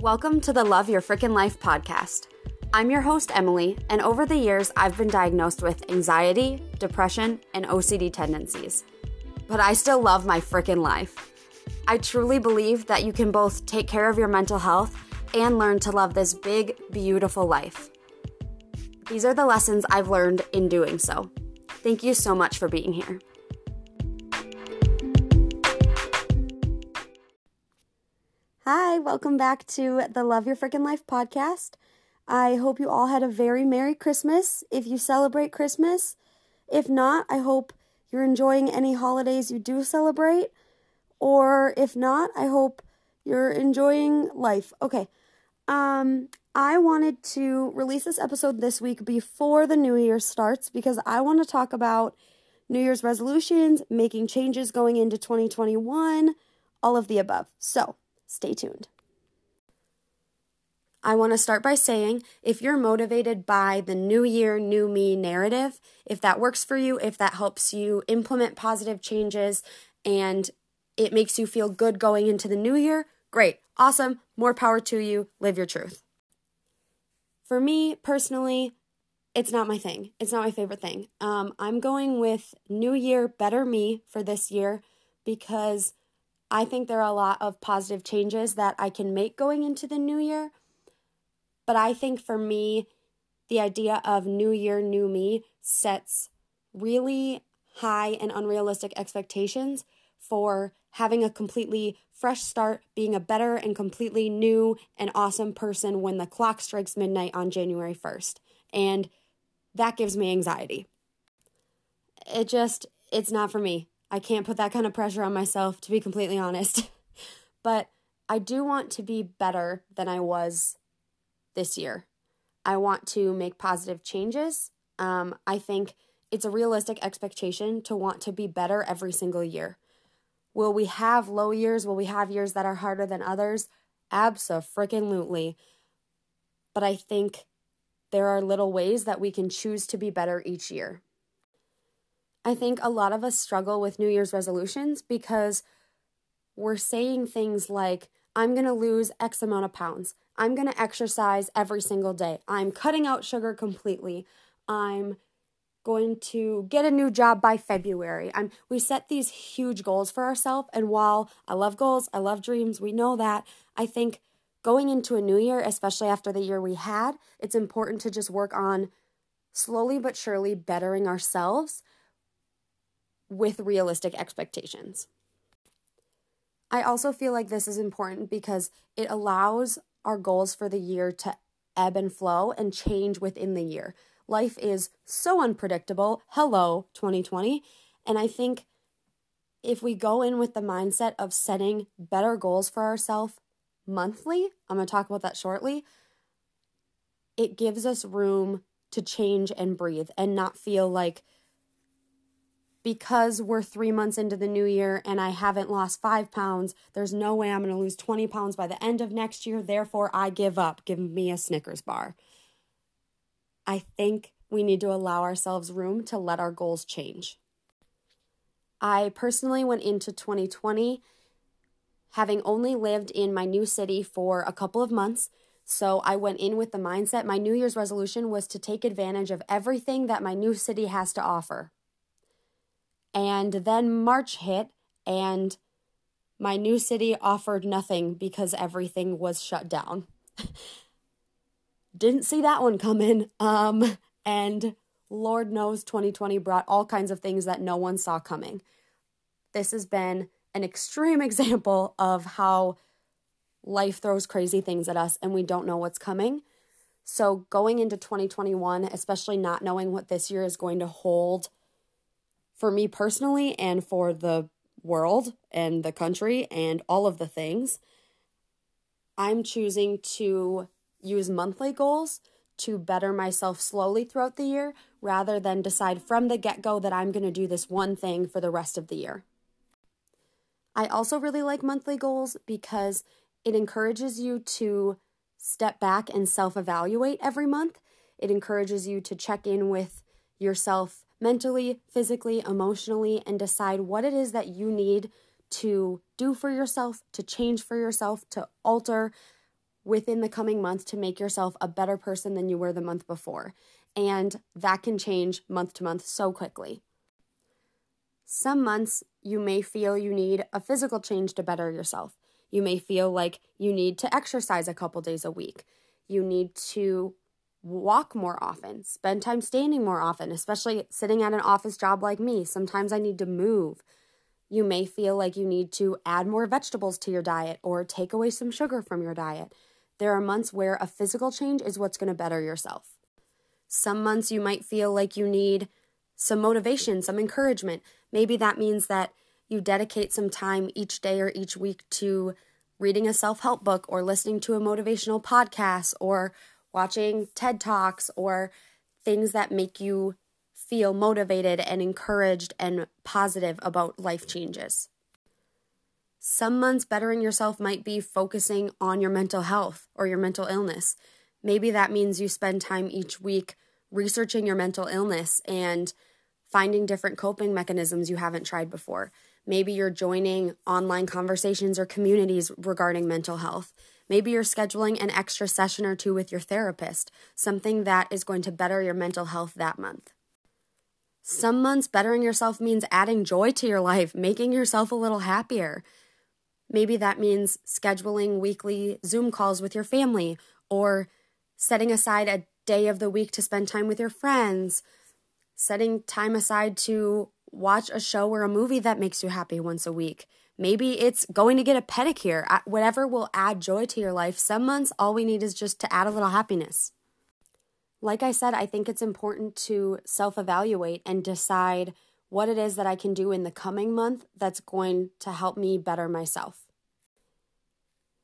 Welcome to the Love Your Frickin' Life podcast. I'm your host, Emily, and over the years, I've been diagnosed with anxiety, depression, and OCD tendencies. But I still love my frickin' life. I truly believe that you can both take care of your mental health and learn to love this big, beautiful life. These are the lessons I've learned in doing so. Thank you so much for being here. Hi, welcome back to the Love Your Frickin' Life podcast. I hope you all had a very Merry Christmas if you celebrate Christmas. If not, I hope you're enjoying any holidays you do celebrate. Or if not, I hope you're enjoying life. Okay. Um, I wanted to release this episode this week before the new year starts because I want to talk about New Year's resolutions, making changes going into 2021, all of the above. So, Stay tuned. I want to start by saying if you're motivated by the new year, new me narrative, if that works for you, if that helps you implement positive changes and it makes you feel good going into the new year, great, awesome, more power to you, live your truth. For me personally, it's not my thing. It's not my favorite thing. Um, I'm going with New Year, Better Me for this year because I think there are a lot of positive changes that I can make going into the new year. But I think for me, the idea of new year, new me sets really high and unrealistic expectations for having a completely fresh start, being a better and completely new and awesome person when the clock strikes midnight on January 1st. And that gives me anxiety. It just, it's not for me. I can't put that kind of pressure on myself, to be completely honest. but I do want to be better than I was this year. I want to make positive changes. Um, I think it's a realistic expectation to want to be better every single year. Will we have low years? Will we have years that are harder than others? Absolutely. But I think there are little ways that we can choose to be better each year. I think a lot of us struggle with New Year's resolutions because we're saying things like, I'm going to lose X amount of pounds. I'm going to exercise every single day. I'm cutting out sugar completely. I'm going to get a new job by February. I'm we set these huge goals for ourselves and while I love goals, I love dreams, we know that. I think going into a new year, especially after the year we had, it's important to just work on slowly but surely bettering ourselves with realistic expectations. I also feel like this is important because it allows our goals for the year to ebb and flow and change within the year. Life is so unpredictable. Hello, 2020. And I think if we go in with the mindset of setting better goals for ourselves monthly, I'm going to talk about that shortly, it gives us room to change and breathe and not feel like because we're three months into the new year and I haven't lost five pounds, there's no way I'm going to lose 20 pounds by the end of next year. Therefore, I give up. Give me a Snickers bar. I think we need to allow ourselves room to let our goals change. I personally went into 2020 having only lived in my new city for a couple of months. So I went in with the mindset my New Year's resolution was to take advantage of everything that my new city has to offer. And then March hit, and my new city offered nothing because everything was shut down. Didn't see that one coming. Um, and Lord knows 2020 brought all kinds of things that no one saw coming. This has been an extreme example of how life throws crazy things at us and we don't know what's coming. So, going into 2021, especially not knowing what this year is going to hold for me personally and for the world and the country and all of the things, I'm choosing to use monthly goals to better myself slowly throughout the year rather than decide from the get go that I'm going to do this one thing for the rest of the year. I also really like monthly goals because it encourages you to step back and self evaluate every month. It encourages you to check in with yourself mentally, physically, emotionally, and decide what it is that you need to do for yourself, to change for yourself, to alter within the coming month to make yourself a better person than you were the month before. And that can change month to month so quickly. Some months you may feel you need a physical change to better yourself. You may feel like you need to exercise a couple days a week. You need to walk more often, spend time standing more often, especially sitting at an office job like me. Sometimes I need to move. You may feel like you need to add more vegetables to your diet or take away some sugar from your diet. There are months where a physical change is what's going to better yourself. Some months you might feel like you need some motivation, some encouragement. Maybe that means that you dedicate some time each day or each week to reading a self help book or listening to a motivational podcast or watching TED Talks or things that make you feel motivated and encouraged and positive about life changes. Some months bettering yourself might be focusing on your mental health or your mental illness. Maybe that means you spend time each week researching your mental illness and finding different coping mechanisms you haven't tried before. Maybe you're joining online conversations or communities regarding mental health. Maybe you're scheduling an extra session or two with your therapist, something that is going to better your mental health that month. Some months bettering yourself means adding joy to your life, making yourself a little happier. Maybe that means scheduling weekly Zoom calls with your family or setting aside a day of the week to spend time with your friends, setting time aside to watch a show or a movie that makes you happy once a week. Maybe it's going to get a pedicure, whatever will add joy to your life. Some months, all we need is just to add a little happiness. Like I said, I think it's important to self evaluate and decide what it is that I can do in the coming month that's going to help me better myself.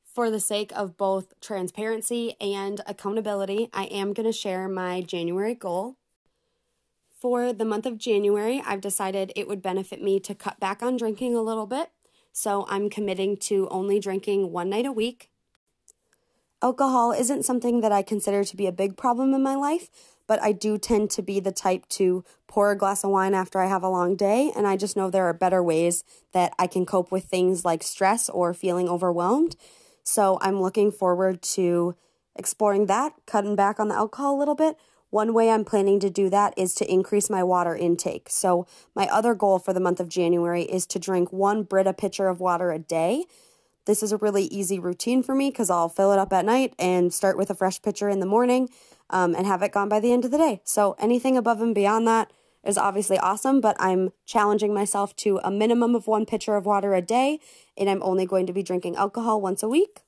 For the sake of both transparency and accountability, I am going to share my January goal for the month of January, I've decided it would benefit me to cut back on drinking a little bit. So I'm committing to only drinking one night a week. Alcohol isn't something that I consider to be a big problem in my life, but I do tend to be the type to pour a glass of wine after I have a long day, and I just know there are better ways that I can cope with things like stress or feeling overwhelmed. So I'm looking forward to exploring that, cutting back on the alcohol a little bit, one way I'm planning to do that is to increase my water intake. So, my other goal for the month of January is to drink one Brita pitcher of water a day. This is a really easy routine for me because I'll fill it up at night and start with a fresh pitcher in the morning um, and have it gone by the end of the day. So, anything above and beyond that is obviously awesome, but I'm challenging myself to a minimum of one pitcher of water a day, and I'm only going to be drinking alcohol once a week.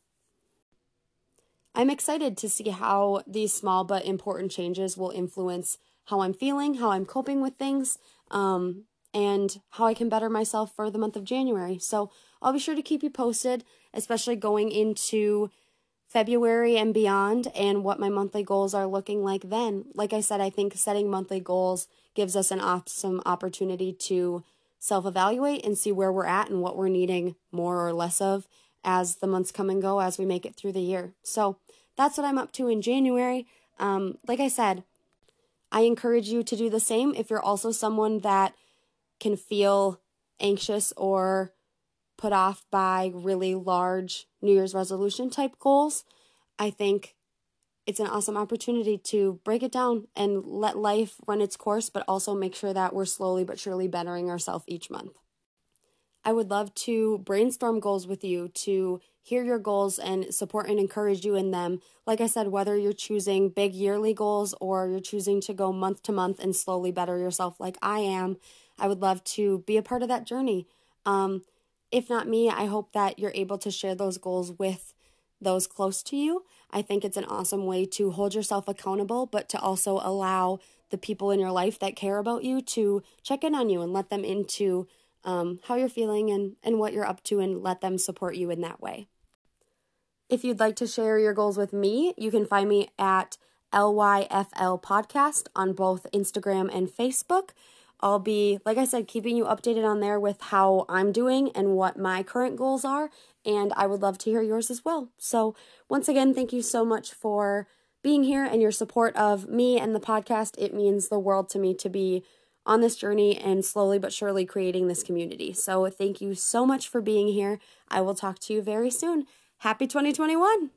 I'm excited to see how these small but important changes will influence how I'm feeling, how I'm coping with things, um, and how I can better myself for the month of January. So I'll be sure to keep you posted, especially going into February and beyond, and what my monthly goals are looking like then. Like I said, I think setting monthly goals gives us an awesome opportunity to self evaluate and see where we're at and what we're needing more or less of as the months come and go as we make it through the year. So that's what I'm up to in January. Um, like I said, I encourage you to do the same if you're also someone that can feel anxious or put off by really large New Year's resolution type goals. I think it's an awesome opportunity to break it down and let life run its course, but also make sure that we're slowly but surely bettering ourselves each month. I would love to brainstorm goals with you to hear your goals and support and encourage you in them. Like I said, whether you're choosing big yearly goals or you're choosing to go month to month and slowly better yourself like I am, I would love to be a part of that journey. Um, if not me, I hope that you're able to share those goals with those close to you. I think it's an awesome way to hold yourself accountable, but to also allow the people in your life that care about you to check in on you and let them into um, how you're feeling and, and what you're up to and let them support you in that way. If you'd like to share your goals with me, you can find me at LYFL Podcast on both Instagram and Facebook. I'll be, like I said, keeping you updated on there with how I'm doing and what my current goals are. And I would love to hear yours as well. So, once again, thank you so much for being here and your support of me and the podcast. It means the world to me to be on this journey and slowly but surely creating this community. So, thank you so much for being here. I will talk to you very soon. Happy 2021!